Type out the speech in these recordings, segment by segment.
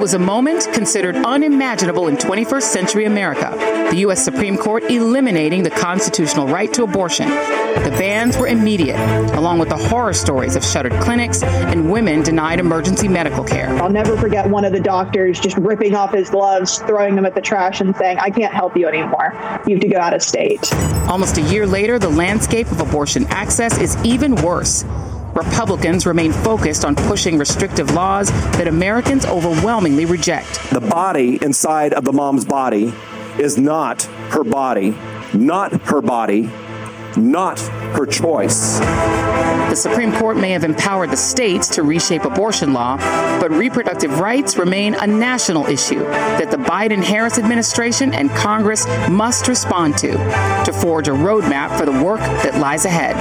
It was a moment considered unimaginable in 21st century America. The U.S. Supreme Court eliminating the constitutional right to abortion. The bans were immediate, along with the horror stories of shuttered clinics and women denied emergency medical care. I'll never forget one of the doctors just ripping off his gloves, throwing them at the trash, and saying, I can't help you anymore. You have to go out of state. Almost a year later, the landscape of abortion access is even worse. Republicans remain focused on pushing restrictive laws that Americans overwhelmingly reject. The body inside of the mom's body is not her body, not her body, not her choice. The Supreme Court may have empowered the states to reshape abortion law, but reproductive rights remain a national issue that the Biden Harris administration and Congress must respond to to forge a roadmap for the work that lies ahead.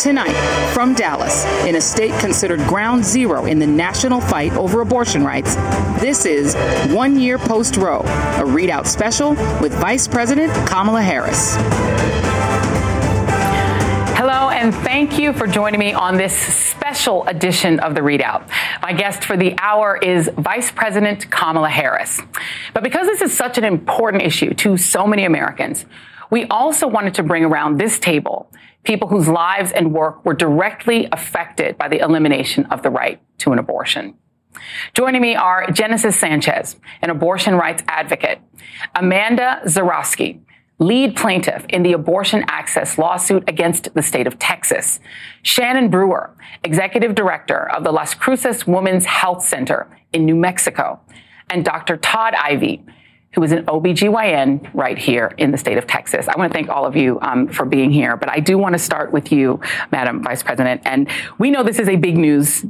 Tonight, from Dallas, in a state considered ground zero in the national fight over abortion rights, this is One Year Post Roe, a ReidOut special with Vice President Kamala Harris. Thank you for joining me on this special edition of the ReidOut. My guest for the hour is Vice President Kamala Harris. But because this is such an important issue to so many Americans, we also wanted to bring around this table people whose lives and work were directly affected by the elimination of the right to an abortion. Joining me are Genesis Sanchez, an abortion rights advocate, Amanda Zurawski, lead plaintiff in the abortion access lawsuit against the state of Texas. Shannon Brewer, executive director of the Las Cruces Women's Health Center in New Mexico. And Dr. Todd Ivey, who is an OBGYN right here in the state of Texas. I want to thank all of you um, for being here, but I do want to start with you, Madam Vice President. And we know this is a big news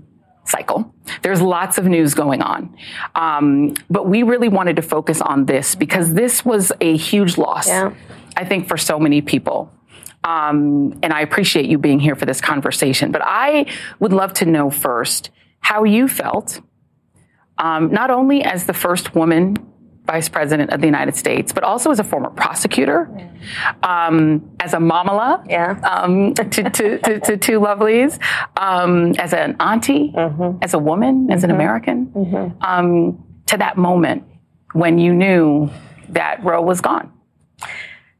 cycle. There's lots of news going on. Um, but we really wanted to focus on this because this was a huge loss, yeah. I think, for so many people. Um, and I appreciate you being here for this conversation. But I would love to know first how you felt, um, not only as the first woman vice president of the United States, but also as a former prosecutor, um, as a Momala yeah. um, to, to, to, to, two lovelies, um, as an auntie, mm-hmm. as a woman, mm-hmm. as an mm-hmm. American, mm-hmm. Um, to that moment when you knew that Roe was gone.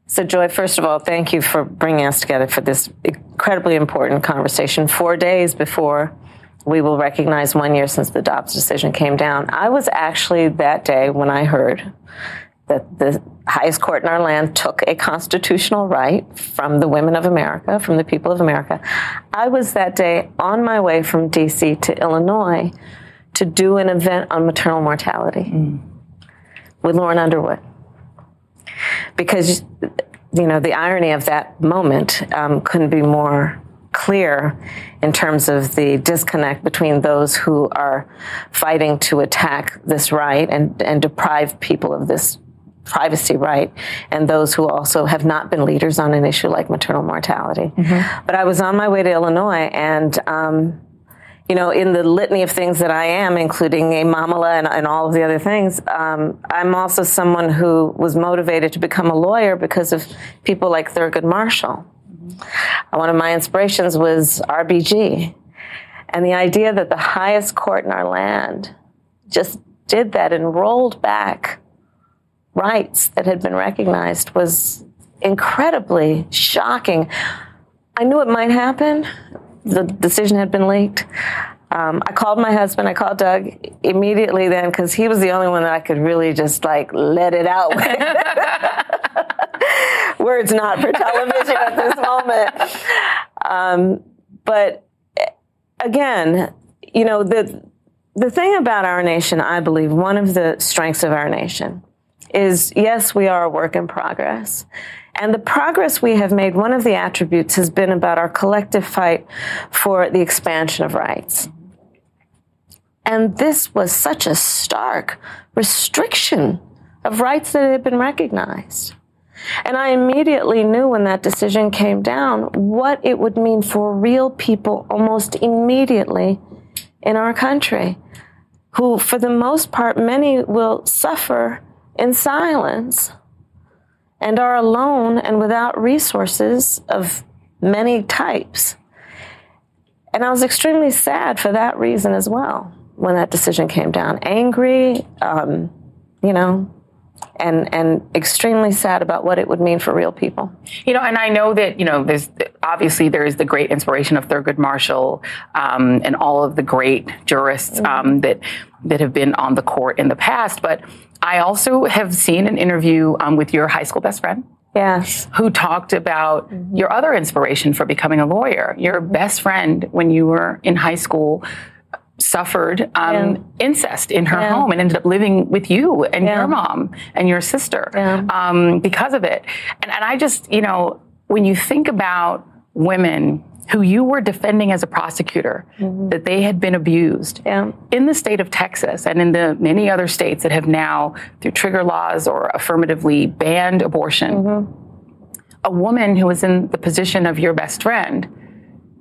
So, Joy, first of all, thank you for bringing us together for this incredibly important conversation. Four days before we will recognize one year since the Dobbs decision came down. I was actually that day when I heard that the highest court in our land took a constitutional right from the women of America, from the people of America. I was that day on my way from DC to Illinois to do an event on maternal mortality mm. with Lauren Underwood. Because, you know, the irony of that moment um, couldn't be more clear in terms of the disconnect between those who are fighting to attack this right and, and deprive people of this privacy right and those who also have not been leaders on an issue like maternal mortality. Mm-hmm. But I was on my way to Illinois and, um, you know, in the litany of things that I am, including a Momala and, and all of the other things, um, I'm also someone who was motivated to become a lawyer because of people like Thurgood Marshall. One of my inspirations was RBG. And the idea that the highest court in our land just did that and rolled back rights that had been recognized was incredibly shocking. I knew it might happen. The decision had been leaked. Um, I called my husband. I called Doug immediately then because he was the only one that I could really just like let it out with. Words not for television at this moment. Um, but again, you know the the thing about our nation, I believe, one of the strengths of our nation is yes, we are a work in progress. And the progress we have made, one of the attributes has been about our collective fight for the expansion of rights. And this was such a stark restriction of rights that had been recognized. And I immediately knew when that decision came down what it would mean for real people almost immediately in our country, who, for the most part, many will suffer in silence and are alone and without resources of many types. And I was extremely sad for that reason as well when that decision came down. Angry, um, you know, and and extremely sad about what it would mean for real people. You know, and I know that you know there's obviously there is the great inspiration of Thurgood Marshall um, and all of the great jurists um, mm-hmm. that that have been on the court in the past, but I also have seen an interview um, with your high school best friend. Yes. Who talked about mm-hmm. your other inspiration for becoming a lawyer? Your mm-hmm. best friend when you were in high school suffered um, yeah. incest in her yeah. home and ended up living with you and yeah. your mom and your sister um, because of it. And, and I just, you know, when you think about women who you were defending as a prosecutor, mm-hmm. that they had been abused in the state of Texas and in the many other states that have now, through trigger laws or affirmatively banned abortion, mm-hmm. a woman who was in the position of your best friend,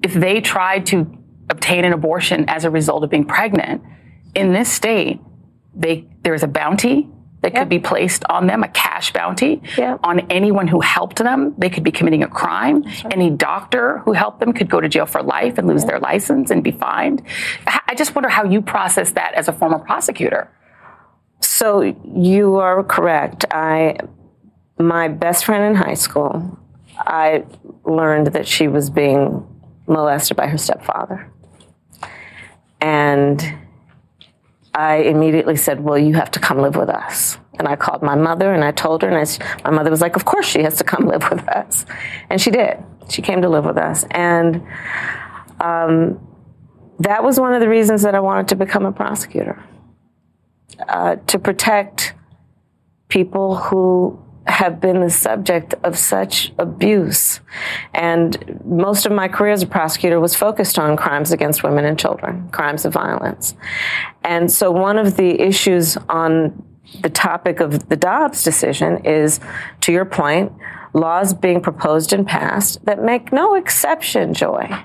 if they tried to obtain an abortion as a result of being pregnant, in this state, they, there's a bounty that yep. could be placed on them, a cash bounty yep. on anyone who helped them. They could be committing a crime. Right. Any doctor who helped them could go to jail for life and lose yep. their license and be fined. I just wonder how you process that as a former prosecutor. So you are correct. I, my best friend in high school, I learned that she was being molested by her stepfather. And I immediately said, Well, you have to come live with us. And I called my mother and I told her, and I, my mother was like, Of course she has to come live with us. And she did. She came to live with us. And um, that was one of the reasons that I wanted to become a prosecutor uh, to protect people who have been the subject of such abuse. And most of my career as a prosecutor was focused on crimes against women and children, crimes of violence. And so one of the issues on the topic of the Dobbs decision is, to your point, laws being proposed and passed that make no exception, Joy,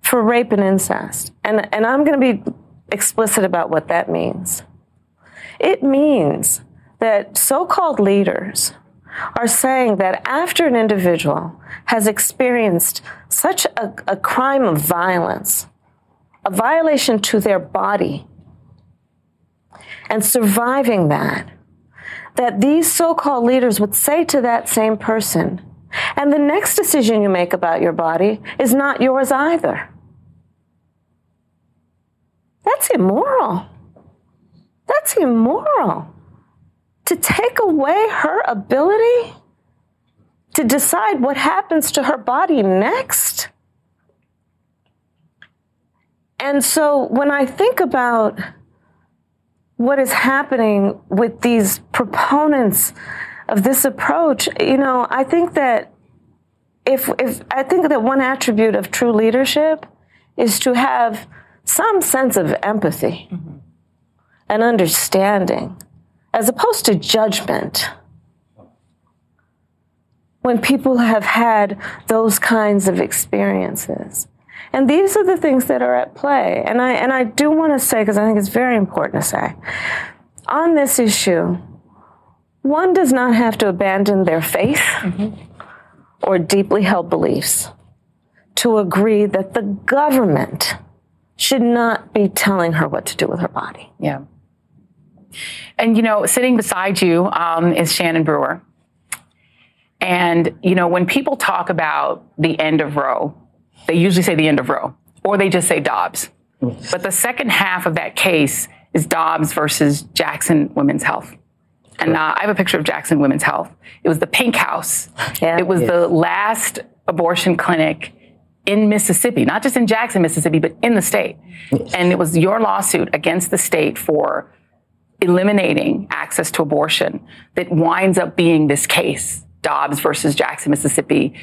for rape and incest. And, and I'm going to be explicit about what that means. It means that so called leaders are saying that after an individual has experienced such a, a, crime of violence, a violation to their body, and surviving that, that these so called leaders would say to that same person, and the next decision you make about your body is not yours either. That's immoral. That's immoral to take away her ability to decide what happens to her body next. And so when I think about what is happening with these proponents of this approach, you know, I think that if, if I think that one attribute of true leadership is to have some sense of empathy mm-hmm. and understanding as opposed to judgment. When people have had those kinds of experiences. And these are the things that are at play. And I, and I do want to say, because I think it's very important to say, on this issue, one does not have to abandon their faith mm-hmm. or deeply held beliefs to agree that the government should not be telling her what to do with her body. Yeah. And, you know, sitting beside you um, is Shannon Brewer. And, you know, when people talk about the end of Roe, they usually say the end of Roe, or they just say Dobbs. But the second half of that case is Dobbs versus Jackson Women's Health. And uh, I have a picture of Jackson Women's Health. It was the pink house. Yeah. It was the last abortion clinic in Mississippi, not just in Jackson, Mississippi, but in the state. And it was your lawsuit against the state for eliminating access to abortion that winds up being this case, Dobbs versus Jackson, Mississippi.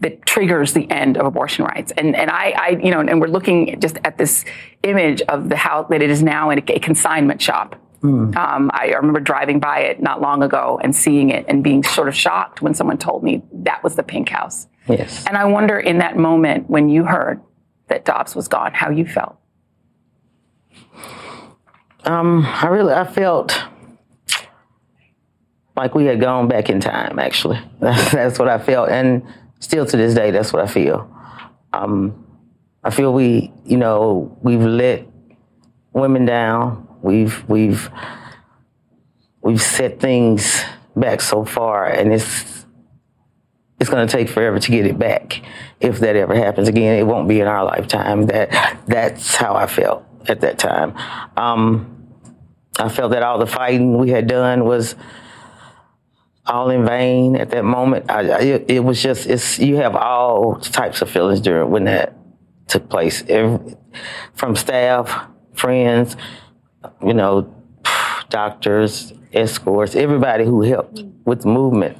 that triggers the end of abortion rights. And and I, I you know, and we're looking just at this image of the house that it is now in a, a consignment shop. Mm. Um, I remember driving by it not long ago and seeing it and being sort of shocked when someone told me that was the pink house. Yes. And I wonder in that moment when you heard that Dobbs was gone, how you felt. Um, I really, I felt like we had gone back in time. Actually, that's what I felt, and still to this day, that's what I feel. Um, I feel we, you know, we've let women down. We've we've we've set things back so far, and it's it's going to take forever to get it back. If that ever happens again, it won't be in our lifetime. That that's how I felt at that time. Um, I felt that all the fighting we had done was all in vain at that moment. I, it, it, was just it's you have all types of feelings during when that took place, Every, from staff, friends, you know, doctors, escorts, everybody who helped with the movement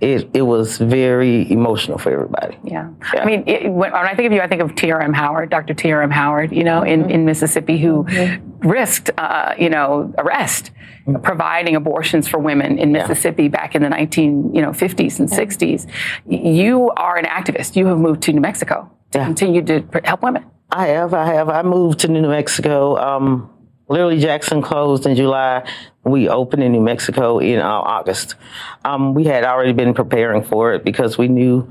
it, it was very emotional for everybody. Yeah. yeah. I mean, it, when, when, I think of you, I think of T.R.M. Howard, Dr. T.R.M. Howard, you know, in, mm-hmm. in Mississippi, who mm-hmm. risked, uh, you know, arrest, mm-hmm. providing abortions for women in Mississippi yeah. back in the 19, you know, 50s and yeah. 60s. You are an activist. You have moved to New Mexico to continue to help women. I have. I have. I moved to New Mexico. Um, Literally Jackson closed in July. We opened in New Mexico in uh, August. Um, we had already been preparing for it because we knew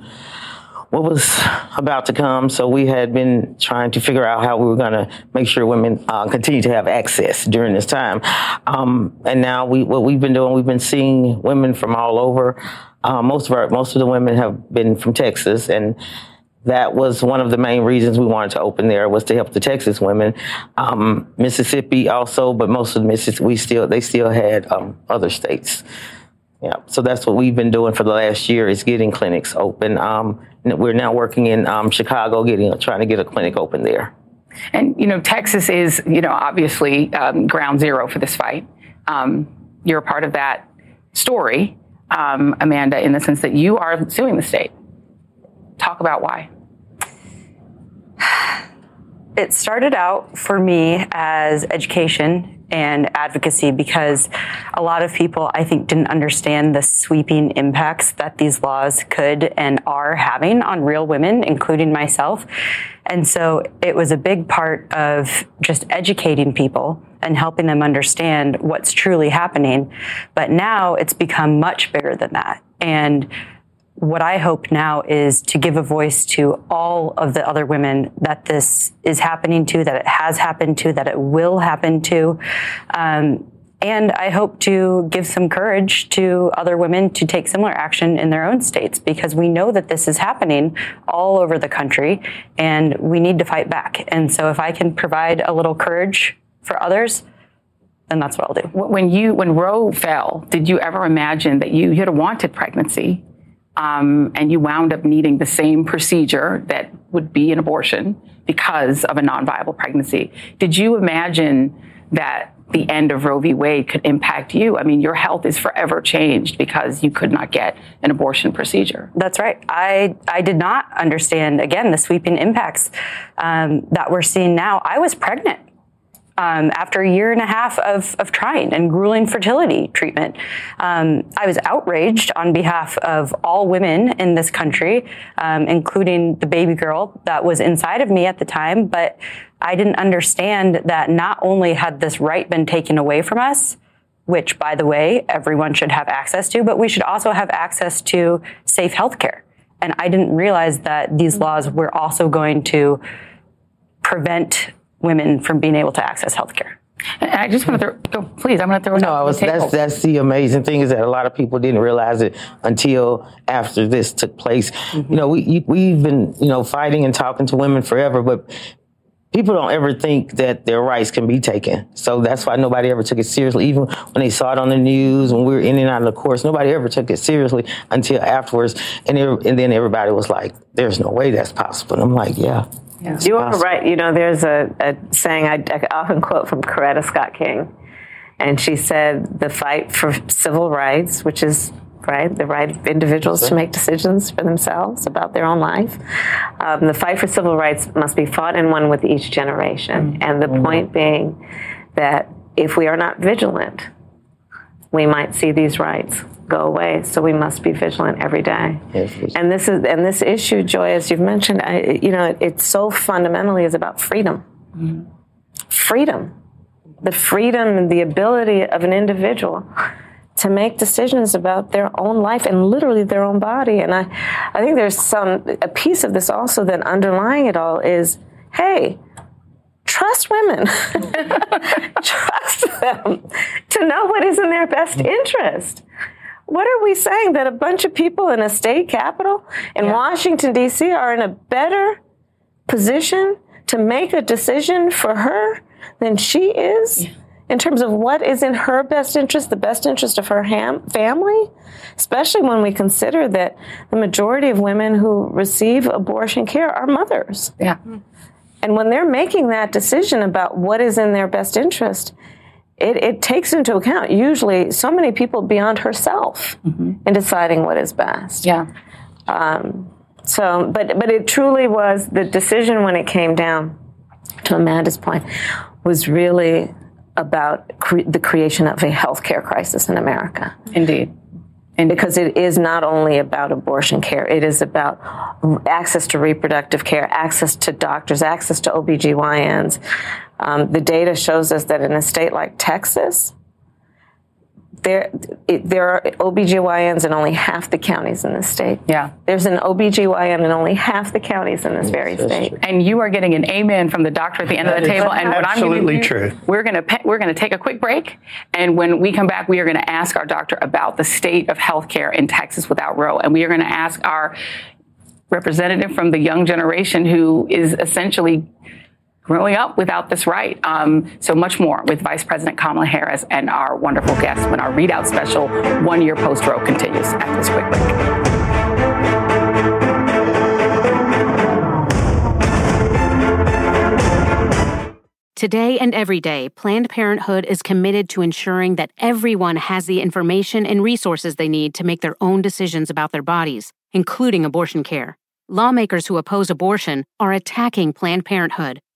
what was about to come. So we had been trying to figure out how we were going to make sure women uh, continue to have access during this time. Um, and now we, what we've been doing, we've been seeing women from all over. Uh, most of our, most of the women have been from Texas and that was one of the main reasons we wanted to open there was to help the Texas women. Um, Mississippi also, but most of the Mississippi, we still, they still had um, other states. Yeah, so that's what we've been doing for the last year is getting clinics open. Um, we're now working in um, Chicago, getting trying to get a clinic open there. And you know, Texas is you know obviously um, ground zero for this fight. Um, you're a part of that story, Amanda, in the sense that you are suing the state. Talk about why. It started out for me as education and advocacy because a lot of people, I think, didn't understand the sweeping impacts that these laws could and are having on real women, including myself. And so it was a big part of just educating people and helping them understand what's truly happening. But now it's become much bigger than that. And what I hope now is to give a voice to all of the other women that this is happening to, that it has happened to, that it will happen to. Um, and I hope to give some courage to other women to take similar action in their own states because we know that this is happening all over the country and we need to fight back. And so if I can provide a little courage for others, then that's what I'll do. When you when Roe fell, did you ever imagine that you, you had a wanted pregnancy um, and you wound up needing the same procedure that would be an abortion because of a non-viable pregnancy. Did you imagine that the end of Roe v. Wade could impact you? I mean, your health is forever changed because you could not get an abortion procedure. That's right. I I did not understand again the sweeping impacts um, that we're seeing now. I was pregnant um, after a year and a half of, of trying and grueling fertility treatment. Um, I was outraged on behalf of all women in this country, um, including the baby girl that was inside of me at the time. But I didn't understand that not only had this right been taken away from us, which, by the way, everyone should have access to, but we should also have access to safe health care. And I didn't realize that these laws were also going to prevent women from being able to access healthcare. And I just want to throw, oh, please, I'm going to throw it no, was, that's, that's the amazing thing is that a lot of people didn't realize it until after this took place. Mm-hmm. You know, we, we've been, you know, fighting and talking to women forever, but people don't ever think that their rights can be taken. So that's why nobody ever took it seriously. Even when they saw it on the news, when we were in and out of the courts, nobody ever took it seriously until afterwards. And, and then everybody was like, there's no way that's possible. And I'm like, yeah. Yeah. You are right. You know, there's a, a saying I, I often quote from Coretta Scott King, and she said, "The fight for civil rights, which is right? The right of individuals to make decisions for themselves about their own life. Um, the fight for civil rights must be fought and won with each generation. Mm-hmm. And the point being that if we are not vigilant, we might see these rights go away. So we must be vigilant every day. Yes, and this is and this issue, Joy, as you've mentioned, I, you know, it, it's so fundamentally is about freedom. Mm-hmm. Freedom, the freedom and the ability of an individual to make decisions about their own life and literally their own body. And I, I think there's some a piece of this also that underlying it all is, hey, trust women, trust them to know what is in their best interest. What are we saying that a bunch of people in a state capital in yeah. Washington D.C. are in a better position to make a decision for her than she is? Yeah in terms of what is in her best interest, the best interest of her ham- family, especially when we consider that the majority of women who receive abortion care are mothers. Yeah. Mm-hmm. And when they're making that decision about what is in their best interest, it, it takes into account usually so many people beyond herself mm-hmm. in deciding what is best. Yeah. Um, so, but but it truly was the decision when it came down to Amanda's point was really about cre- the creation of a healthcare crisis in America. Indeed. And because it is not only about abortion care, it is about access to reproductive care, access to doctors, access to OBGYNs. Um, the data shows us that in a state like Texas, there it, there are OBGYNs in only half the counties in this state. Yeah. There's an OBGYN in only half the counties in this very state. And you are getting an amen from the doctor at the end that of the table. And what absolutely I'm absolutely true. We're going to we're going to take a quick break, and when we come back, we are going to ask our doctor about the state of healthcare in Texas without Roe, and we are going to ask our representative from the young generation who is essentially growing up without this right. Um, so much more with Vice President Kamala Harris and our wonderful guests when our ReidOut special, one year post Roe, continues after this quick break. Today and every day, Planned Parenthood is committed to ensuring that everyone has the information and resources they need to make their own decisions about their bodies, including abortion care. Lawmakers who oppose abortion are attacking Planned Parenthood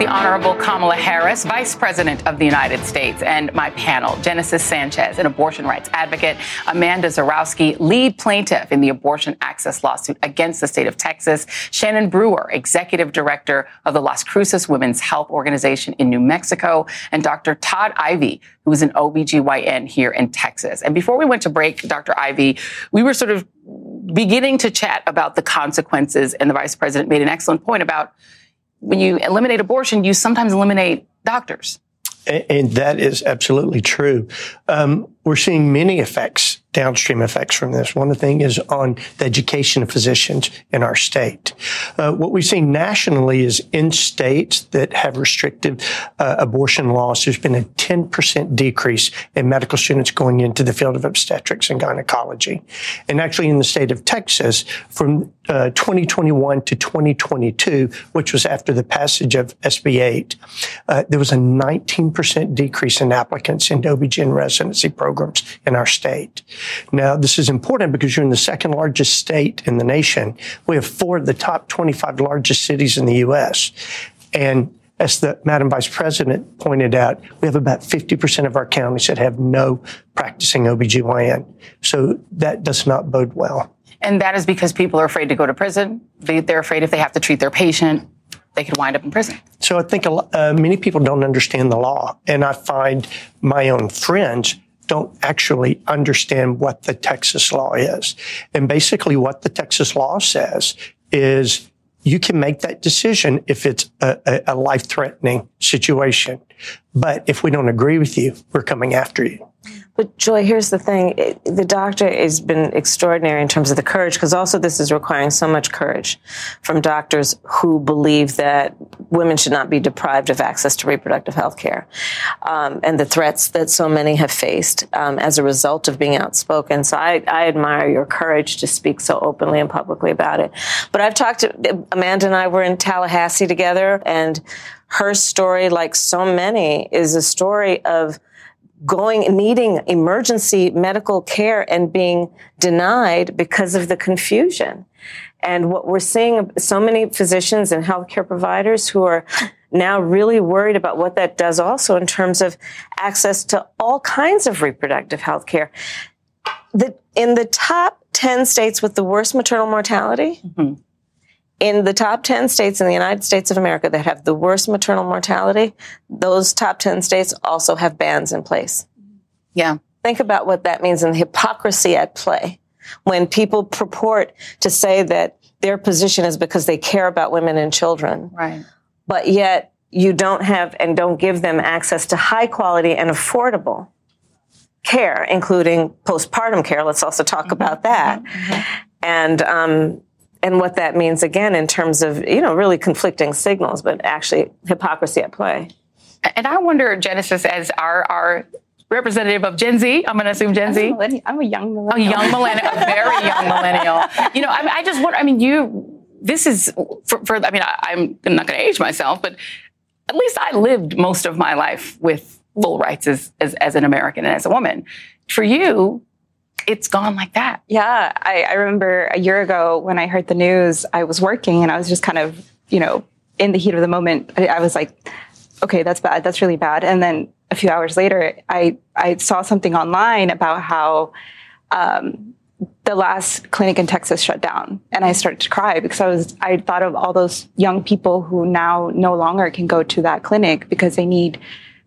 the Honorable Kamala Harris, Vice President of the United States, and my panel, Genesis Sanchez, an abortion rights advocate, Amanda Zurawski, lead plaintiff in the abortion access lawsuit against the state of Texas, Shannon Brewer, Executive Director of the Las Cruces Women's Health Organization in New Mexico, and Dr. Todd Ivey, who is an OBGYN here in Texas. And before we went to break, Dr. Ivey, we were sort of beginning to chat about the consequences, and the Vice President made an excellent point about when you eliminate abortion, you sometimes eliminate doctors. And that is absolutely true. Um, we're seeing many effects downstream effects from this. One thing is on the education of physicians in our state. Uh, what we've seen nationally is in states that have restrictive uh, abortion laws, there's been a 10% decrease in medical students going into the field of obstetrics and gynecology. And actually in the state of Texas, from uh, 2021 to 2022, which was after the passage of SB 8, uh, there was a 19% decrease in applicants into OB-GYN residency programs in our state. Now, this is important because you're in the second largest state in the nation. We have four of the top 25 largest cities in the U.S. And as the Madam Vice President pointed out, we have about 50% of our counties that have no practicing OBGYN. So that does not bode well. And that is because people are afraid to go to prison. They, are afraid if they have to treat their patient, they could wind up in prison. So I think uh, many people don't understand the law, and I find my own friends don't actually understand what the Texas law is. And basically, what the Texas law says is you can make that decision if it's a, a life threatening situation. But if we don't agree with you, we're coming after you. But Joy, here's the thing: the doctor has been extraordinary in terms of the courage, because also this is requiring so much courage from doctors who believe that women should not be deprived of access to reproductive health care, um, and the threats that so many have faced um, as a result of being outspoken. So I, I admire your courage to speak so openly and publicly about it. But I've talked to Amanda and I were in Tallahassee together, and her story, like so many, is a story of going, needing emergency medical care and being denied because of the confusion. And what we're seeing, so many physicians and healthcare providers who are now really worried about what that does also in terms of access to all kinds of reproductive health care. The, in the top 10 states with the worst maternal mortality, mm-hmm in the top 10 states in the United States of America that have the worst maternal mortality, those top 10 states also have bans in place. Yeah. Think about what that means and the hypocrisy at play when people purport to say that their position is because they care about women and children. Right. But yet you don't have and don't give them access to high quality and affordable care, including postpartum care. Let's also talk mm-hmm. about that. Mm-hmm. And, um, and what that means again in terms of you know really conflicting signals, but actually hypocrisy at play. And I wonder, Genesis, as our our representative of Gen Z. I'm going to assume Gen Z. I'm, I'm a young millennial. A young millennial, a very young millennial. You know, I, mean, I just wonder. I mean, you. This is for. for I mean, I, am not going to age myself, but at least I lived most of my life with full rights as, as as an American and as a woman. For you, it's gone like that. Yeah. I, I remember a year ago when I heard the news, I was working and I was just kind of, you know, in the heat of the moment. I, I was like, okay, that's bad. That's really bad. And then a few hours later, I, I saw something online about how um, the last clinic in Texas shut down, and I started to cry because I was I thought of all those young people who now no longer can go to that clinic because they need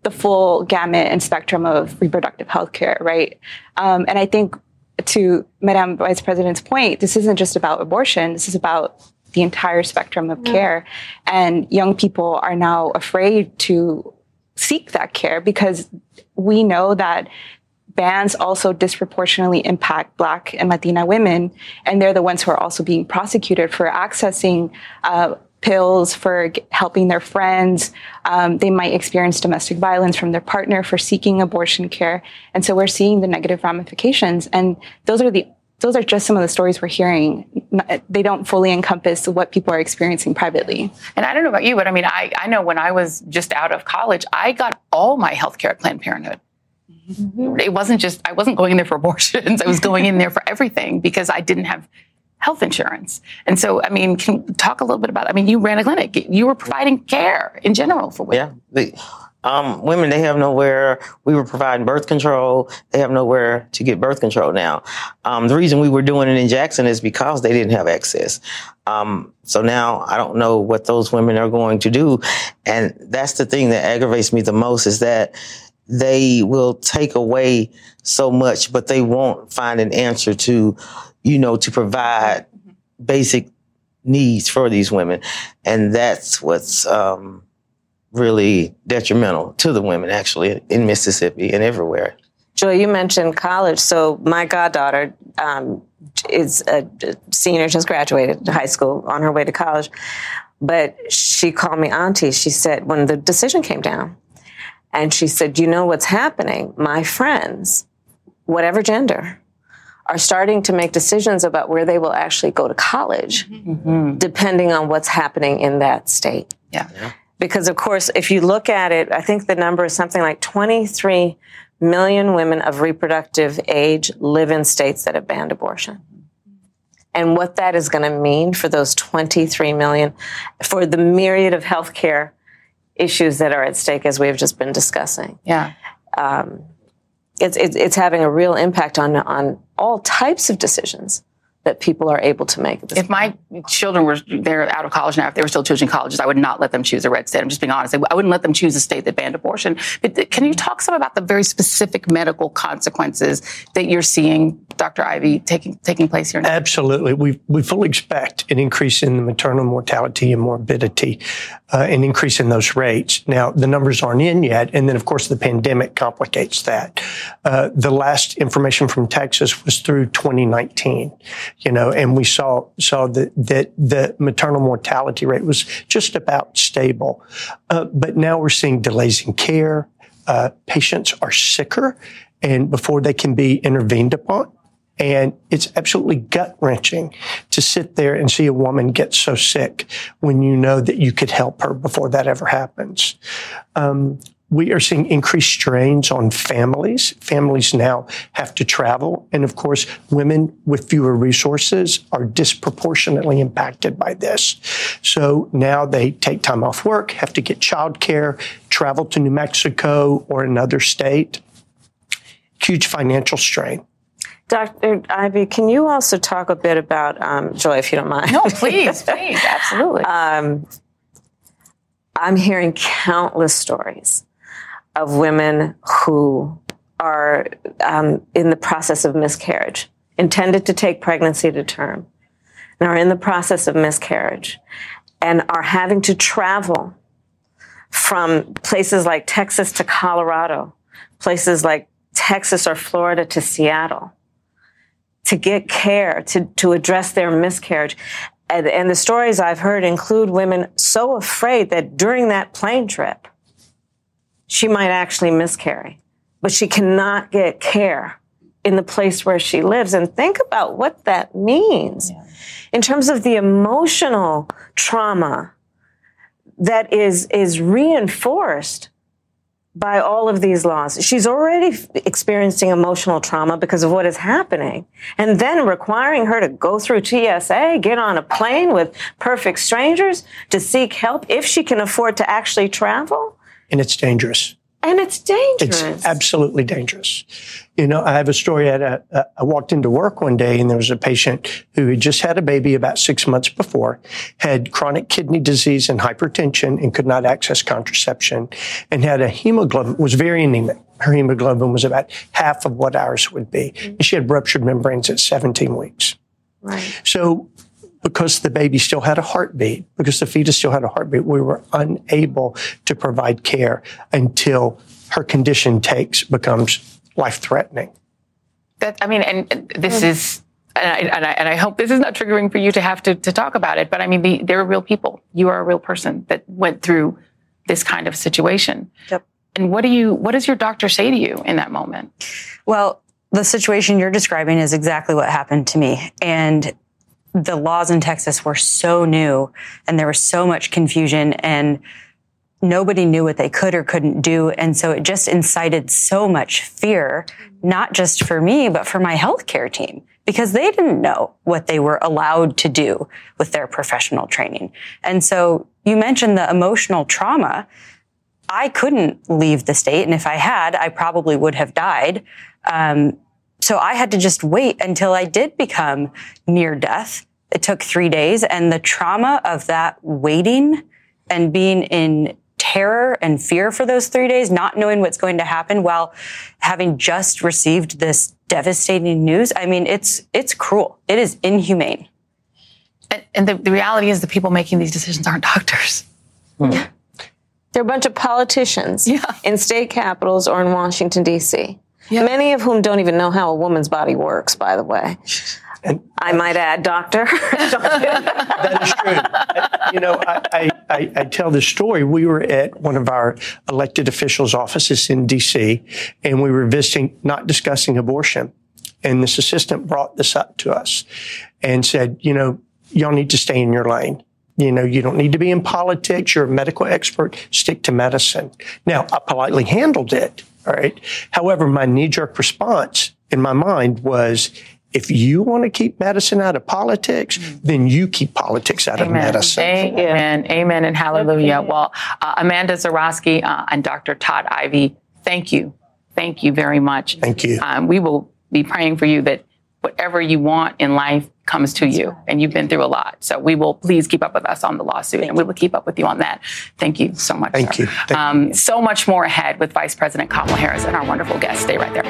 the full gamut and spectrum of reproductive health care, right? Um, and I think to Madam Vice President's point, this isn't just about abortion. This is about the entire spectrum of care. And young people are now afraid to seek that care because we know that bans also disproportionately impact Black and Latina women, and they're the ones who are also being prosecuted for accessing uh, pills for helping their friends. Um, they might experience domestic violence from their partner for seeking abortion care. And so we're seeing the negative ramifications. And those are the those are just some of the stories we're hearing. They don't fully encompass what people are experiencing privately. And I don't know about you, but I mean, I, I know when I was just out of college, I got all my health care at Planned Parenthood. Mm-hmm. It wasn't just, I wasn't going in there for abortions. I was going in there for everything because I didn't have health insurance. And so, I mean, can talk a little bit about, I mean, you ran a clinic, you were providing care in general for women. Yeah. The, um, women, they have nowhere. We were providing birth control. They have nowhere to get birth control now. Um, the reason we were doing it in Jackson is because they didn't have access. Um, so now I don't know what those women are going to do. And that's the thing that aggravates me the most is that they will take away so much, but they won't find an answer to you know, to provide basic needs for these women. And that's what's um, really detrimental to the women, actually, in Mississippi and everywhere. Joy, you mentioned college. So my goddaughter um, is a senior, just graduated high school, on her way to college. But she called me auntie. She said, when the decision came down, and she said, You know what's happening? My friends, whatever gender, are starting to make decisions about where they will actually go to college, mm-hmm. depending on what's happening in that state. Yeah. yeah. Because, of course, if you look at it, I think the number is something like 23 million women of reproductive age live in states that have banned abortion. And what that is going to mean for those 23 million, for the myriad of healthcare issues that are at stake, as we have just been discussing. Yeah. Um, it's, it's, it's having a real impact on, on all types of decisions that people are able to make. if my children were they're out of college now, if they were still choosing colleges, I would not let them choose a red state. I'm just being honest. I wouldn't let them choose a state that banned abortion. But can you talk some about the very specific medical consequences that you're seeing, Dr. Ivey, taking taking place here? Now? Absolutely, we we fully expect an increase in the maternal mortality and morbidity, uh, an increase in those rates. Now the numbers aren't in yet, and then of course the pandemic complicates that. Uh, the last information from Texas was through 2019 you know, and we saw saw that that the maternal mortality rate was just about stable. Uh, but now we're seeing delays in care. Uh, patients are sicker, and before they can be intervened upon. And it's absolutely gut wrenching to sit there and see a woman get so sick when you know that you could help her before that ever happens. Um, we are seeing increased strains on families. Families now have to travel. And of course, women with fewer resources are disproportionately impacted by this. So now they take time off work, have to get childcare, travel to New Mexico or another state. Huge financial strain. Dr. Ivey, can you also talk a bit about um, Joy, if you don't mind? No, please, please, absolutely. Um, I'm hearing countless stories of women who are um, in the process of miscarriage, intended to take pregnancy to term, and are in the process of miscarriage, and are having to travel from places like Texas to Colorado, places like Texas or Florida to Seattle to get care, to, to address their miscarriage. And, and the stories I've heard include women so afraid that during that plane trip, she might actually miscarry, but she cannot get care in the place where she lives. And think about what that means yeah. in terms of the emotional trauma that is, is reinforced by all of these laws. She's already experiencing emotional trauma because of what is happening. And then requiring her to go through TSA, get on a plane with perfect strangers to seek help if she can afford to actually travel and it's dangerous. And it's dangerous. It's absolutely dangerous. You know, I have a story. At a, I walked into work one day and there was a patient who had just had a baby about six months before, had chronic kidney disease and hypertension and could not access contraception and had a hemoglobin, was very anemic. Her hemoglobin was about half of what ours would be. Mm-hmm. And she had ruptured membranes at 17 weeks. Right. So because the baby still had a heartbeat, because the fetus still had a heartbeat, we were unable to provide care until her condition takes becomes life threatening. That I mean, and this hmm. is. And I, and I, and I hope this is not triggering for you to have to, to talk about it, but I mean, the, they're real people. You are a real person that went through this kind of situation. Yep. And what do you, what does your doctor say to you in that moment? Well, the situation you're describing is exactly what happened to me. And the laws in Texas were so new and there was so much confusion and nobody knew what they could or couldn't do. And so it just incited so much fear, not just for me, but for my healthcare team because they didn't know what they were allowed to do with their professional training. And so you mentioned the emotional trauma. I couldn't leave the state. And if I had, I probably would have died. Um, so I had to just wait until I did become near death. It took three days and the trauma of that waiting and being in terror and fear for those three days, not knowing what's going to happen while having just received this devastating news. I mean, it's, it's cruel. It is inhumane. And, and the, the, reality is the people making these decisions aren't doctors. Hmm. They're a bunch of politicians yeah. in state capitals or in Washington, D.C. Yep. Many of whom don't even know how a woman's body works, by the way. And I might add, doctor. that is true. you know, I, I, I, tell this story. We were at one of our elected officials' offices in D.C., and we were visiting, not discussing abortion. And this assistant brought this up to us and said, you know, y'all need to stay in your lane. You know, you don't need to be in politics. You're a medical expert. Stick to medicine. Now, I politely handled it. All right. However, my knee jerk response in my mind was, if you want to keep medicine out of politics, then you keep politics out Amen. of medicine. Amen. Amen. And hallelujah. Well, uh, Amanda Zurawski uh, and Dr. Todd Ivey, thank you. Thank you very much. Thank you. Um, we will be praying for you that whatever you want in life comes to you, and you've been through a lot. So we will please keep up with us on the lawsuit, and we will keep up with you on that. Thank you so much. Thank sir. you. Thank um, you. So much more ahead with Vice President Kamala Harris and our wonderful guest. Stay right there.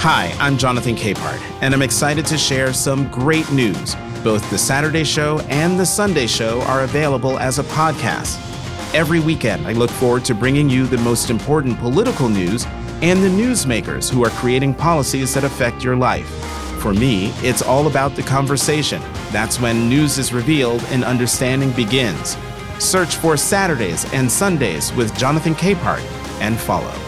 Hi, I'm Jonathan Capehart, and I'm excited to share some great news. Both the Saturday show and the Sunday show are available as a podcast. Every weekend, I look forward to bringing you the most important political news and the newsmakers who are creating policies that affect your life. For me, it's all about the conversation. That's when news is revealed and understanding begins. Search for Saturdays and Sundays with Jonathan Capehart and follow.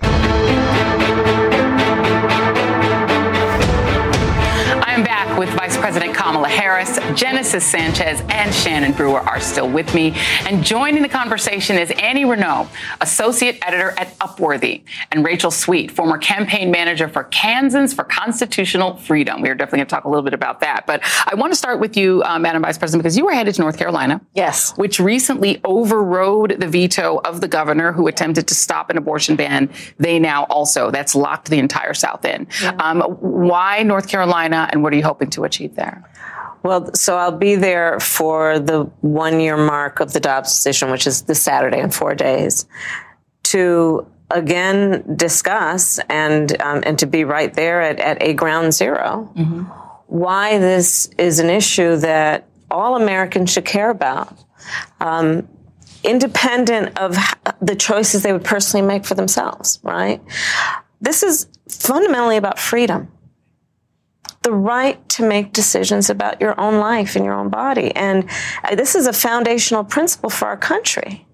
I'm back with Vice President Kamala Harris. Genesis Sanchez and Shannon Brewer are still with me. And joining the conversation is Annie Reneau, Associate Editor at Upworthy, and Rachel Sweet, former campaign manager for Kansans for Constitutional Freedom. We are definitely going to talk a little bit about that. But I want to start with you, uh, Madam Vice President, because you were headed to North Carolina. Yes. Which recently overrode the veto of the governor who attempted to stop an abortion ban. They now also, that's locked the entire South in. Yeah. Um, why North Carolina and what are you hoping to achieve there? Well, so I'll be there for the one year mark of the Dobbs decision, which is this Saturday in four days, to again discuss and um, and to be right there at, at a ground 0 mm-hmm. why this is an issue that all Americans should care about. Um, independent of the choices they would personally make for themselves, right? This is fundamentally about freedom the right to make decisions about your own life and your own body. And uh, this is a foundational principle for our country.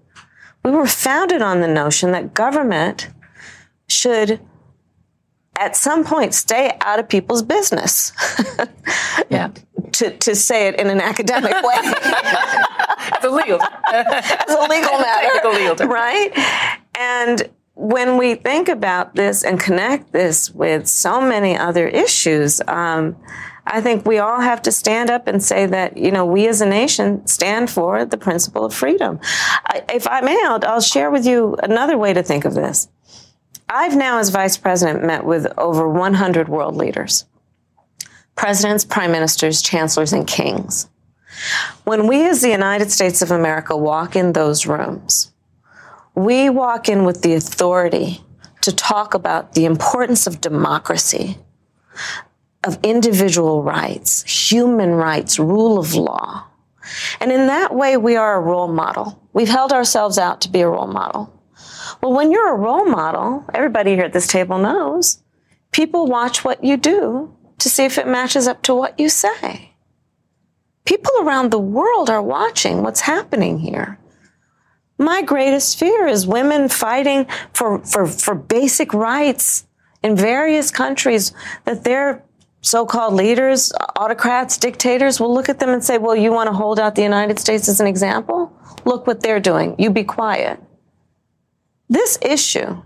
We were founded on the notion that government should at some point stay out of people's business. yeah. To, to say it in an academic way. it's illegal. it's a legal matter. Legal right? And when we think about this and connect this with so many other issues, um, I think we all have to stand up and say that, you know, we as a nation stand for the principle of freedom. I, if I may, I'll, I'll share with you another way to think of this. I've now, as vice president, met with over 100 world leaders presidents, prime ministers, chancellors, and kings. When we, as the United States of America, walk in those rooms, we walk in with the authority to talk about the importance of democracy, of individual rights, human rights, rule of law. And in that way, we are a role model. We've held ourselves out to be a role model. Well, when you're a role model, everybody here at this table knows, people watch what you do to see if it matches up to what you say. People around the world are watching what's happening here. My greatest fear is women fighting for, for, for basic rights in various countries that their so-called leaders, autocrats, dictators will look at them and say, well, you want to hold out the United States as an example? Look what they're doing. You be quiet. This issue,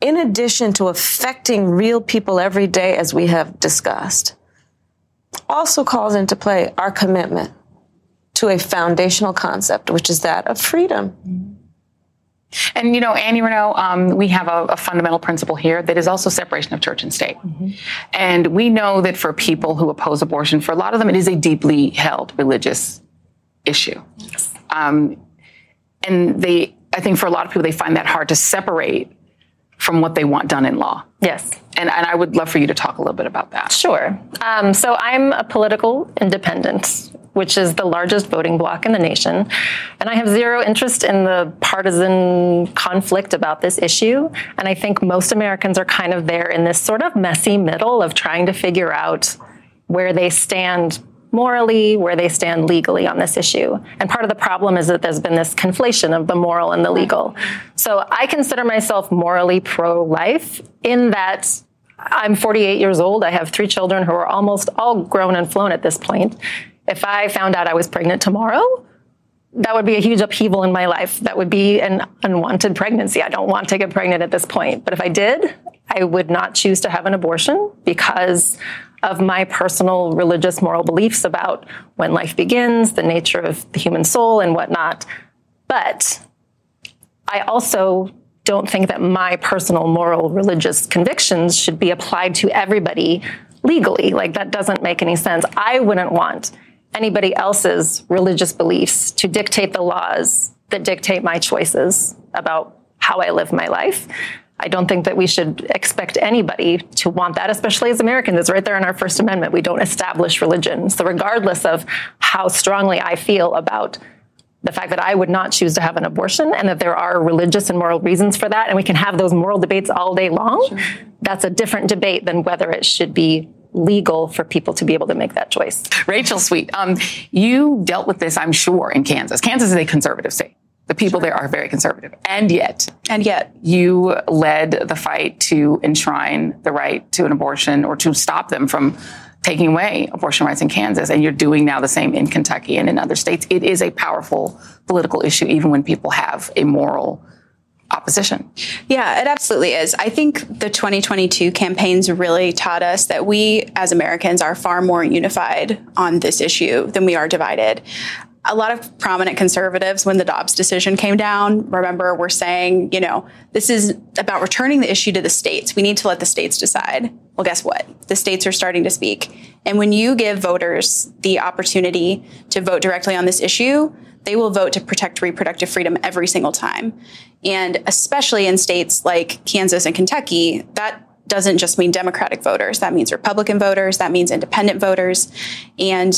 in addition to affecting real people every day, as we have discussed, also calls into play our commitment to a foundational concept, which is that of freedom. And you know, Annie Reneau, um, we have a, a, fundamental principle here that is also separation of church and state. Mm-hmm. And we know that for people who oppose abortion, for a lot of them, it is a deeply held religious issue. Yes. Um, and they, I think, for a lot of people, they find that hard to separate from what they want done in law. Yes. And, and I would love for you to talk a little bit about that. Sure. Um, so I'm a political independent which is the largest voting bloc in the nation. And I have zero interest in the partisan conflict about this issue. And I think most Americans are kind of there in this sort of messy middle of trying to figure out where they stand morally, where they stand legally on this issue. And part of the problem is that there's been this conflation of the moral and the legal. So I consider myself morally pro life in that I'm 48 years old. I have three children who are almost all grown and flown at this point. If I found out I was pregnant tomorrow, that would be a huge upheaval in my life. That would be an unwanted pregnancy. I don't want to get pregnant at this point. But if I did, I would not choose to have an abortion because of my personal religious moral beliefs about when life begins, the nature of the human soul, and whatnot. But I also don't think that my personal moral religious convictions should be applied to everybody legally. Like, that doesn't make any sense. I wouldn't want anybody else's religious beliefs to dictate the laws that dictate my choices about how I live my life. I don't think that we should expect anybody to want that, especially as Americans. It's right there in our First Amendment. We don't establish religion. So, regardless of how strongly I feel about the fact that I would not choose to have an abortion and that there are religious and moral reasons for that, and we can have those moral debates all day long, sure. that's a different debate than whether it should be legal for people to be able to make that choice. Rachel Sweet, um, you dealt with this, I'm sure, in Kansas. Kansas is a conservative state. The people sure. there are very conservative. And yet, and yet, you led the fight to enshrine the right to an abortion or to stop them from taking away abortion rights in Kansas. And you're doing now the same in Kentucky and in other states. It is a powerful political issue, even when people have a moral opposition. Yeah, it absolutely is. I think the 2022 campaigns really taught us that we as Americans are far more unified on this issue than we are divided a lot of prominent conservatives, when the Dobbs decision came down, remember, were saying, you know, this is about returning the issue to the states. We need to let the states decide. Well, guess what? The states are starting to speak. And when you give voters the opportunity to vote directly on this issue, they will vote to protect reproductive freedom every single time. And especially in states like Kansas and Kentucky, that doesn't just mean Democratic voters. That means Republican voters. That means independent voters. And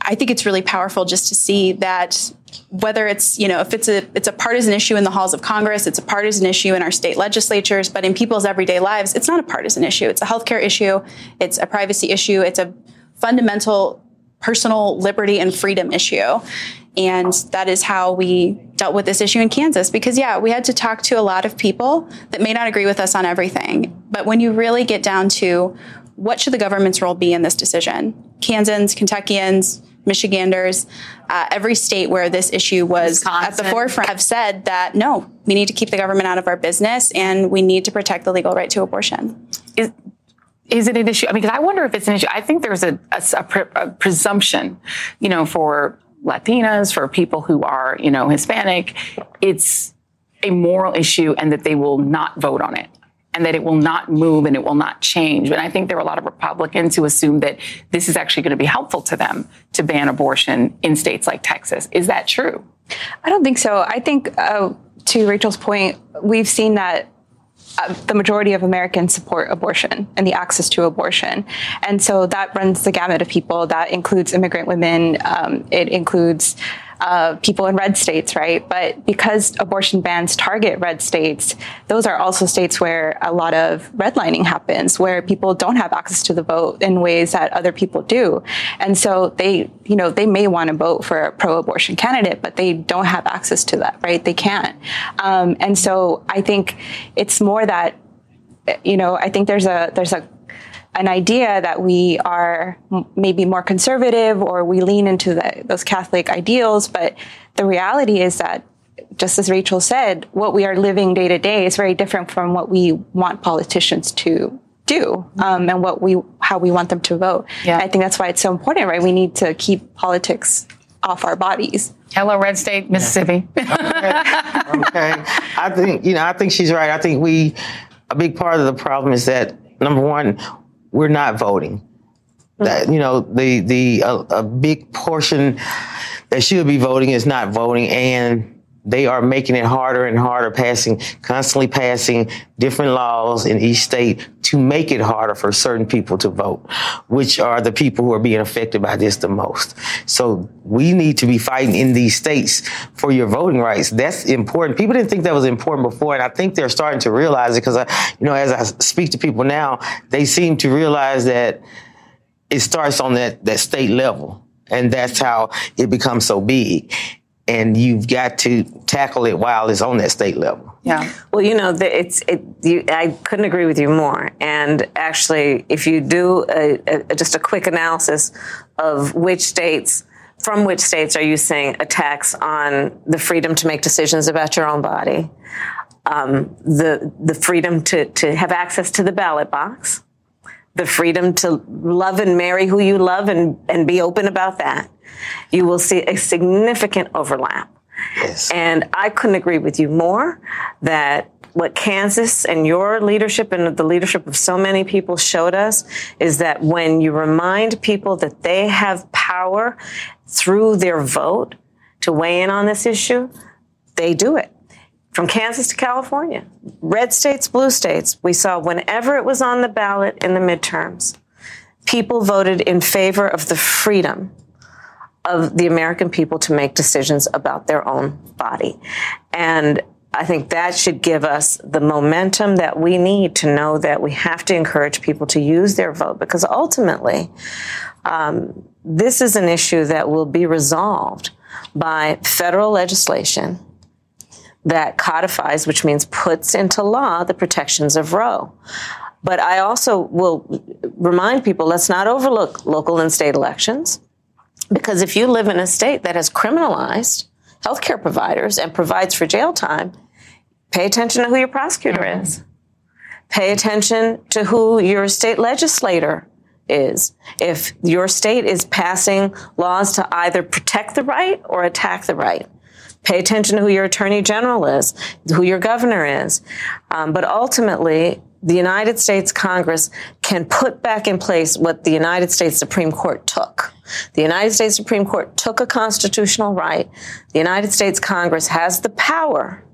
I think it's really powerful just to see that whether it's you know if it's a it's a partisan issue in the halls of Congress, it's a partisan issue in our state legislatures, but in people's everyday lives, it's not a partisan issue. It's a healthcare issue, it's a privacy issue, it's a fundamental personal liberty and freedom issue. And that is how we dealt with this issue in Kansas. Because, yeah, we had to talk to a lot of people that may not agree with us on everything. But when you really get down to what should the government's role be in this decision, Kansans, Kentuckians, Michiganders, uh, every state where this issue was Wisconsin. at the forefront have said that no, we need to keep the government out of our business and we need to protect the legal right to abortion. Is, is it an issue? I mean, because I wonder if it's an issue. I think there's a, a, a, pre, a presumption, you know, for Latinas, for people who are, you know, Hispanic, it's a moral issue and that they will not vote on it and that it will not move and it will not change. And I think there are a lot of Republicans who assume that this is actually going to be helpful to them to ban abortion in states like Texas. Is that true? I don't think so. I think, uh, to Rachel's point, we've seen that uh, the majority of Americans support abortion and the access to abortion. And so that runs the gamut of people. That includes immigrant women. Um, it includes uh, people in red states, right? But because abortion bans target red states, those are also states where a lot of redlining happens, where people don't have access to the vote in ways that other people do. And so they, you know, they may want to vote for a pro-abortion candidate, but they don't have access to that, right? They can't. Um, and so I think it's more that, you know, I think there's a there's a an idea that we are maybe more conservative or we lean into the, those Catholic ideals. But the reality is that, just as Rachel said, what we are living day to day is very different from what we want politicians to do um, and what we how we want them to vote. Yeah. I think that's why it's so important, right? We need to keep politics off our bodies. Hello, Red State, Mississippi. okay. okay. I think you know. I think she's right. I think we a big part of the problem is that number one, we're not voting. That mm-hmm. you know, the the a, a big portion that should be voting is not voting, and they are making it harder and harder, passing, constantly passing different laws in each state to make it harder for certain people to vote, which are the people who are being affected by this the most. So we need to be fighting in these states for your voting rights. That's important. People didn't think that was important before, and I think they're starting to realize it because, you know, as I speak to people now, they seem to realize that it starts on that, that state level And that's how it becomes so big. And you've got to tackle it while it's on that state level. Yeah. Well, you know, it's it. You, I couldn't agree with you more. And actually, if you do a, a, just a quick analysis of which states, from which states are you seeing attacks on the freedom to make decisions about your own body, um, the the freedom to to have access to the ballot box, the freedom to love and marry who you love and and be open about that, you will see a significant overlap. Yes. And I couldn't agree with you more that what Kansas and your leadership and the leadership of so many people showed us is that when you remind people that they have power through their vote to weigh in on this issue, they do it. From Kansas to California, red states, blue states, we saw whenever it was on the ballot in the midterms, people voted in favor of the freedom of the American people to make decisions about their own body. And I think that should give us the momentum that we need to know that we have to encourage people to use their vote because ultimately, um, this is an issue that will be resolved by federal legislation that codifies, which means puts into law the protections of Roe. But I also will remind people let's not overlook local and state elections. Because if you live in a state that has criminalized healthcare providers and provides for jail time, pay attention to who your prosecutor is. Pay attention to who your state legislator is. If your state is passing laws to either protect the right or attack the right, pay attention to who your attorney general is, who your governor is. Um, but ultimately, the United States Congress can put back in place what the United States Supreme Court took. The United States Supreme Court took a constitutional right. The United States Congress has the power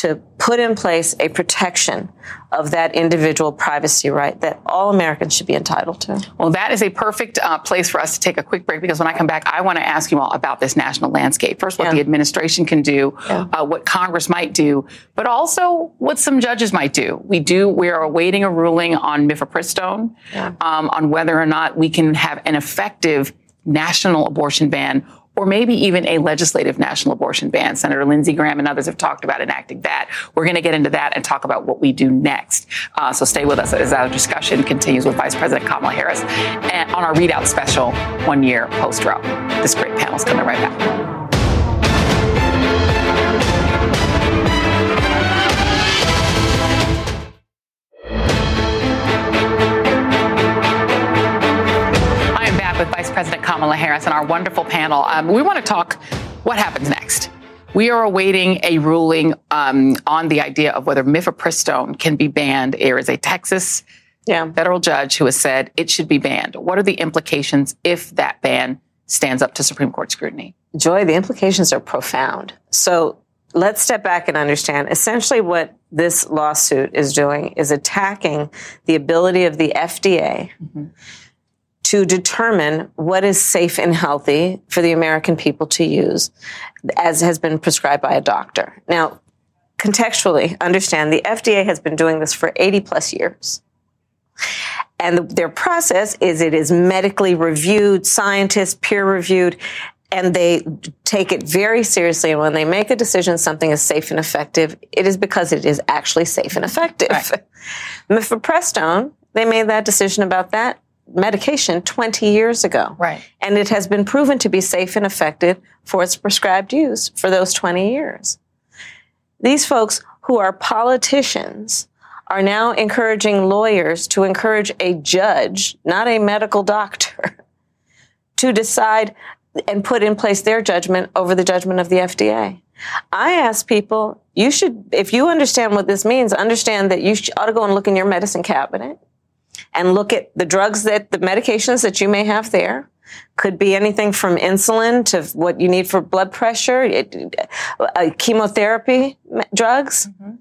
to put in place a protection of that individual privacy right that all Americans should be entitled to. Well, that is a perfect uh, place for us to take a quick break because when I come back, I want to ask you all about this national landscape. First, what yeah. the administration can do, yeah. uh, what Congress might do, but also what some judges might do. We do, we are awaiting a ruling on mifepristone, yeah. um, on whether or not we can have an effective national abortion ban or maybe even a legislative national abortion ban. Senator Lindsey Graham and others have talked about enacting that. We're going to get into that and talk about what we do next. Uh, so stay with us as our discussion continues with Vice President Kamala Harris and on our ReidOut special, one year post Roe. This great panel is coming right back. President Kamala Harris and our wonderful panel. Um, we want to talk what happens next. We are awaiting a ruling um, on the idea of whether mifepristone can be banned. There is a Texas yeah. federal judge who has said it should be banned. What are the implications if that ban stands up to Supreme Court scrutiny? Joy, the implications are profound. So let's step back and understand essentially what this lawsuit is doing is attacking the ability of the FDA. Mm-hmm to determine what is safe and healthy for the American people to use, as has been prescribed by a doctor. Now, contextually, understand the FDA has been doing this for 80 plus years. And their process is it is medically reviewed, scientists peer reviewed, and they take it very seriously. And when they make a decision something is safe and effective, it is because it is actually safe and effective. Right. Mifepristone, they made that decision about that medication 20 years ago. Right. And it has been proven to be safe and effective for its prescribed use for those 20 years. These folks who are politicians are now encouraging lawyers to encourage a judge, not a medical doctor, to decide and put in place their judgment over the judgment of the FDA. I ask people, you should, if you understand what this means, understand that you ought to go and look in your medicine cabinet and look at the drugs that the medications that you may have there. Could be anything from insulin to what you need for blood pressure, it, uh, chemotherapy drugs mm-hmm.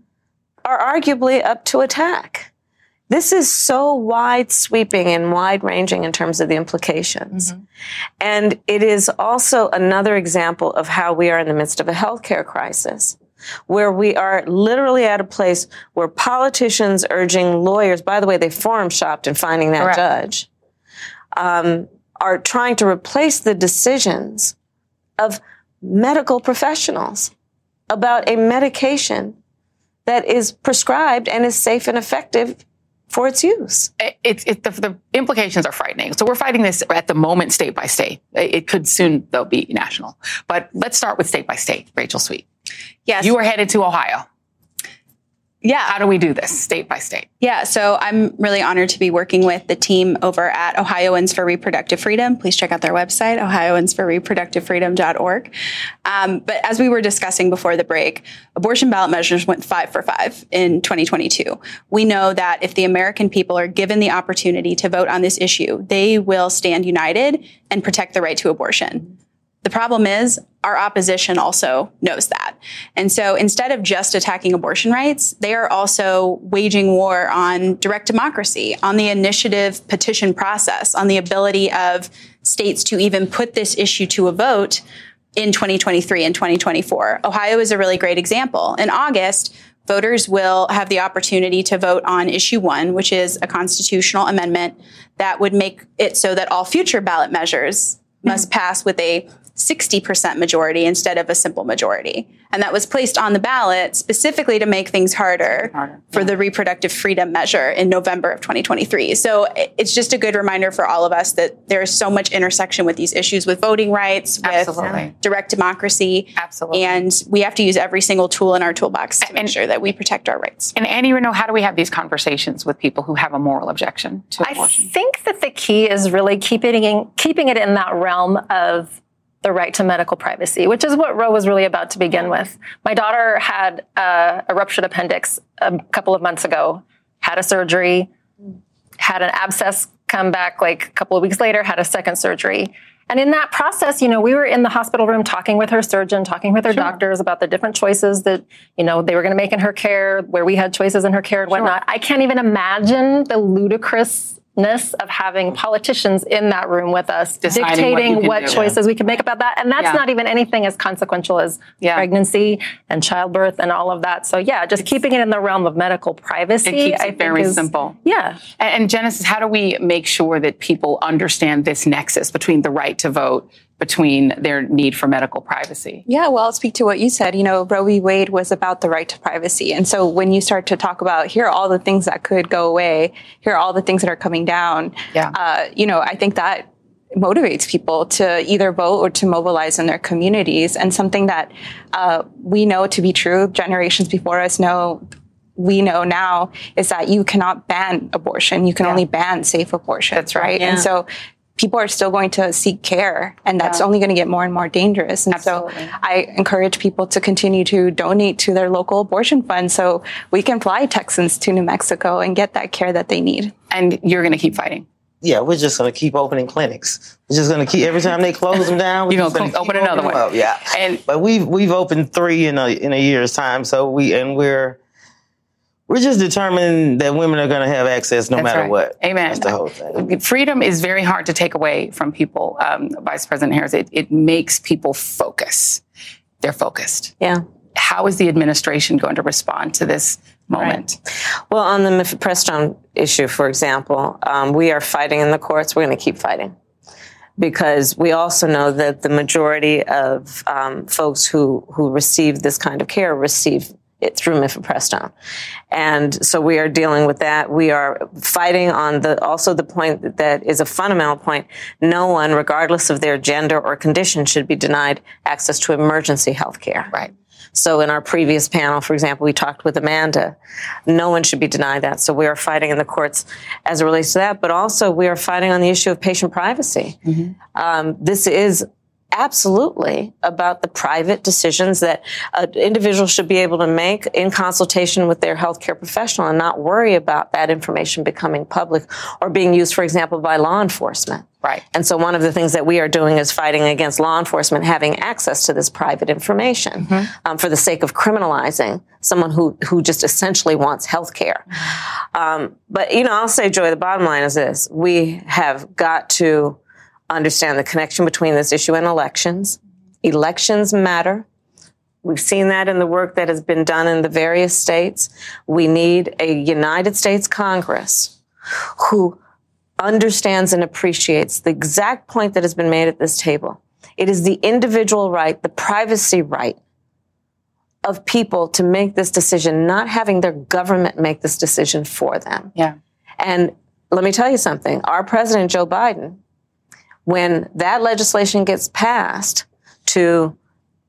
are arguably up to attack. This is so wide sweeping and wide ranging in terms of the implications. Mm-hmm. And it is also another example of how we are in the midst of a healthcare crisis where we are literally at a place where politicians urging lawyers, by the way, they forum shopped in finding that Correct. judge, um, are trying to replace the decisions of medical professionals about a medication that is prescribed and is safe and effective for its use. It's it, the, the, implications are frightening. So we're fighting this at the moment, state by state. It could soon though be national. But let's start with state by state. Rachel Sweet. Yes, you are headed to Ohio. Yeah. How do we do this state by state? Yeah. So I'm really honored to be working with the team over at Ohioans for Reproductive Freedom. Please check out their website, ohioans for ohioansforreproductivefreedom.org. Um, but as we were discussing before the break, abortion ballot measures went five for five in 2022. We know that if the American people are given the opportunity to vote on this issue, they will stand united and protect the right to abortion. The problem is our opposition also knows that. And so instead of just attacking abortion rights, they are also waging war on direct democracy, on the initiative petition process, on the ability of states to even put this issue to a vote in 2023 and 2024. Ohio is a really great example. In August, voters will have the opportunity to vote on issue one, which is a constitutional amendment that would make it so that all future ballot measures must pass with a 60% majority instead of a simple majority. And that was placed on the ballot specifically to make things harder, harder. for yeah. the reproductive freedom measure in November of 2023. So it's just a good reminder for all of us that there is so much intersection with these issues with voting rights, with Absolutely. direct democracy. Absolutely. And we have to use every single tool in our toolbox to and, sure that we protect our rights. And Annie Reneau, how do we have these conversations with people who have a moral objection to abortion? I think that the key is really keeping it keeping it in that realm of the right to medical privacy, which is what Roe was really about to begin with. My daughter had uh, a ruptured appendix a couple of months ago, had a surgery, had an abscess come back like a couple of weeks later, had a second surgery. And in that process, you know, we were in the hospital room talking with her surgeon, talking with her sure. doctors about the different choices that, you know, they were going to make in her care, where we had choices in her care and whatnot. Sure. I can't even imagine the ludicrous of having politicians in that room with us Deciding dictating what, what choices we can make about that and that's Yeah. not even anything as consequential as Yeah. pregnancy and childbirth and all of that so yeah just keeping it in the realm of medical privacy It keeps it think very is- simple. yeah And, and Genesis, how do we make sure that people understand this nexus between the right to vote, between their need for medical privacy? Yeah, well, I'll speak to what you said. You know, Roe v. Wade was about the right to privacy. And so when you start to talk about here are all the things that could go away, here are all the things that are coming down, Yeah. uh, you know, I think that motivates people to either vote or to mobilize in their communities. And something that uh, we know to be true, generations before us know we know now is that you cannot ban abortion. You can only ban safe abortion. That's right. And Yeah. so people are still going to seek care and that's Yeah. only going to get more and more dangerous. And so I encourage people to continue to donate to their local abortion fund so we can fly Texans to New Mexico and get that care that they need. And you're going to keep fighting. Yeah, we're just going to keep opening clinics. We're just going to keep every time they close them down. We're You're gonna gonna open another one. up, Yeah, And but we've we've opened three in a in a year's time. So we and we're we're just determined that women are going to have access no That's matter right. what. Amen. That's the whole thing. freedom is very hard to take away from people, um, Vice President Harris. It, it makes people focus. They're focused. Yeah. How is the administration going to respond to this moment? Well, on the mifepristone issue, for example, um, we are fighting in the courts. We're going to keep fighting because we also know that the majority of um, folks who who receive this kind of care receive it through mifepristone, and so we are dealing with that. We are fighting on the also the point that is a fundamental point. No one, regardless of their gender or condition, should be denied access to emergency health care. Right. So in our previous panel, for example, we talked with Amanda. No one should be denied that. So we are fighting in the courts as it relates to that, but also we are fighting on the issue of patient privacy. Um, this is absolutely about the private decisions that an individual should be able to make in consultation with their healthcare professional and not worry about that information becoming public or being used, for example, by law enforcement. Right. And so one of the things that we are doing is fighting against law enforcement having access to this private information um, for the sake of criminalizing someone who, who just essentially wants health care. Um, but, you know, I'll say, Joy, the bottom line is this. We have got to understand the connection between this issue and elections. Elections matter. We've seen that in the work that has been done in the various states. We need a United States Congress who understands and appreciates the exact point that has been made at this table. It is the individual right, the privacy right of people to make this decision, not having their government make this decision for them. Yeah. And let me tell you something our president, Joe Biden, when that legislation gets passed to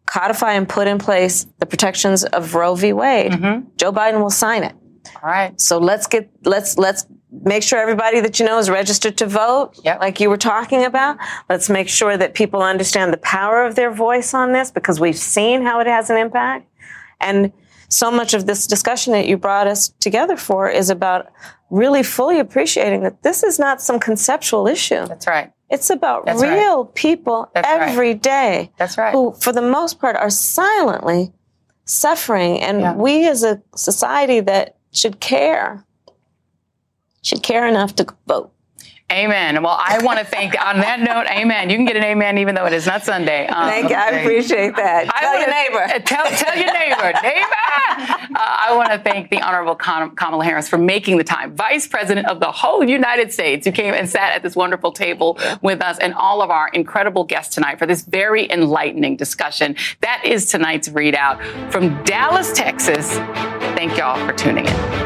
codify and put in place the protections of Roe v. Wade, mm-hmm. Joe Biden will sign it. All right. So let's get let's let's make sure everybody that you know is registered to vote, like you were talking about. Let's make sure that people understand the power of their voice on this because we've seen how it has an impact. And so much of this discussion that you brought us together for is about really fully appreciating that this is not some conceptual issue. That's right. It's about That's right. real people That's right. every day. That's right. Who, for the most part, are silently suffering. And we as a society that should care, should care enough to vote. Amen. Well, I want to thank, on that note, amen. You can get an amen even though it is not Sunday. Um, Thank you. I appreciate that. I Tell your neighbor. Tell, tell your neighbor. neighbor! Uh, I want to thank the Honorable Kamala Harris for making the time. Vice President of the whole United States, who came and sat at this wonderful table with us and all of our incredible guests tonight for this very enlightening discussion. That is tonight's ReidOut from Dallas, Texas. Thank y'all for tuning in.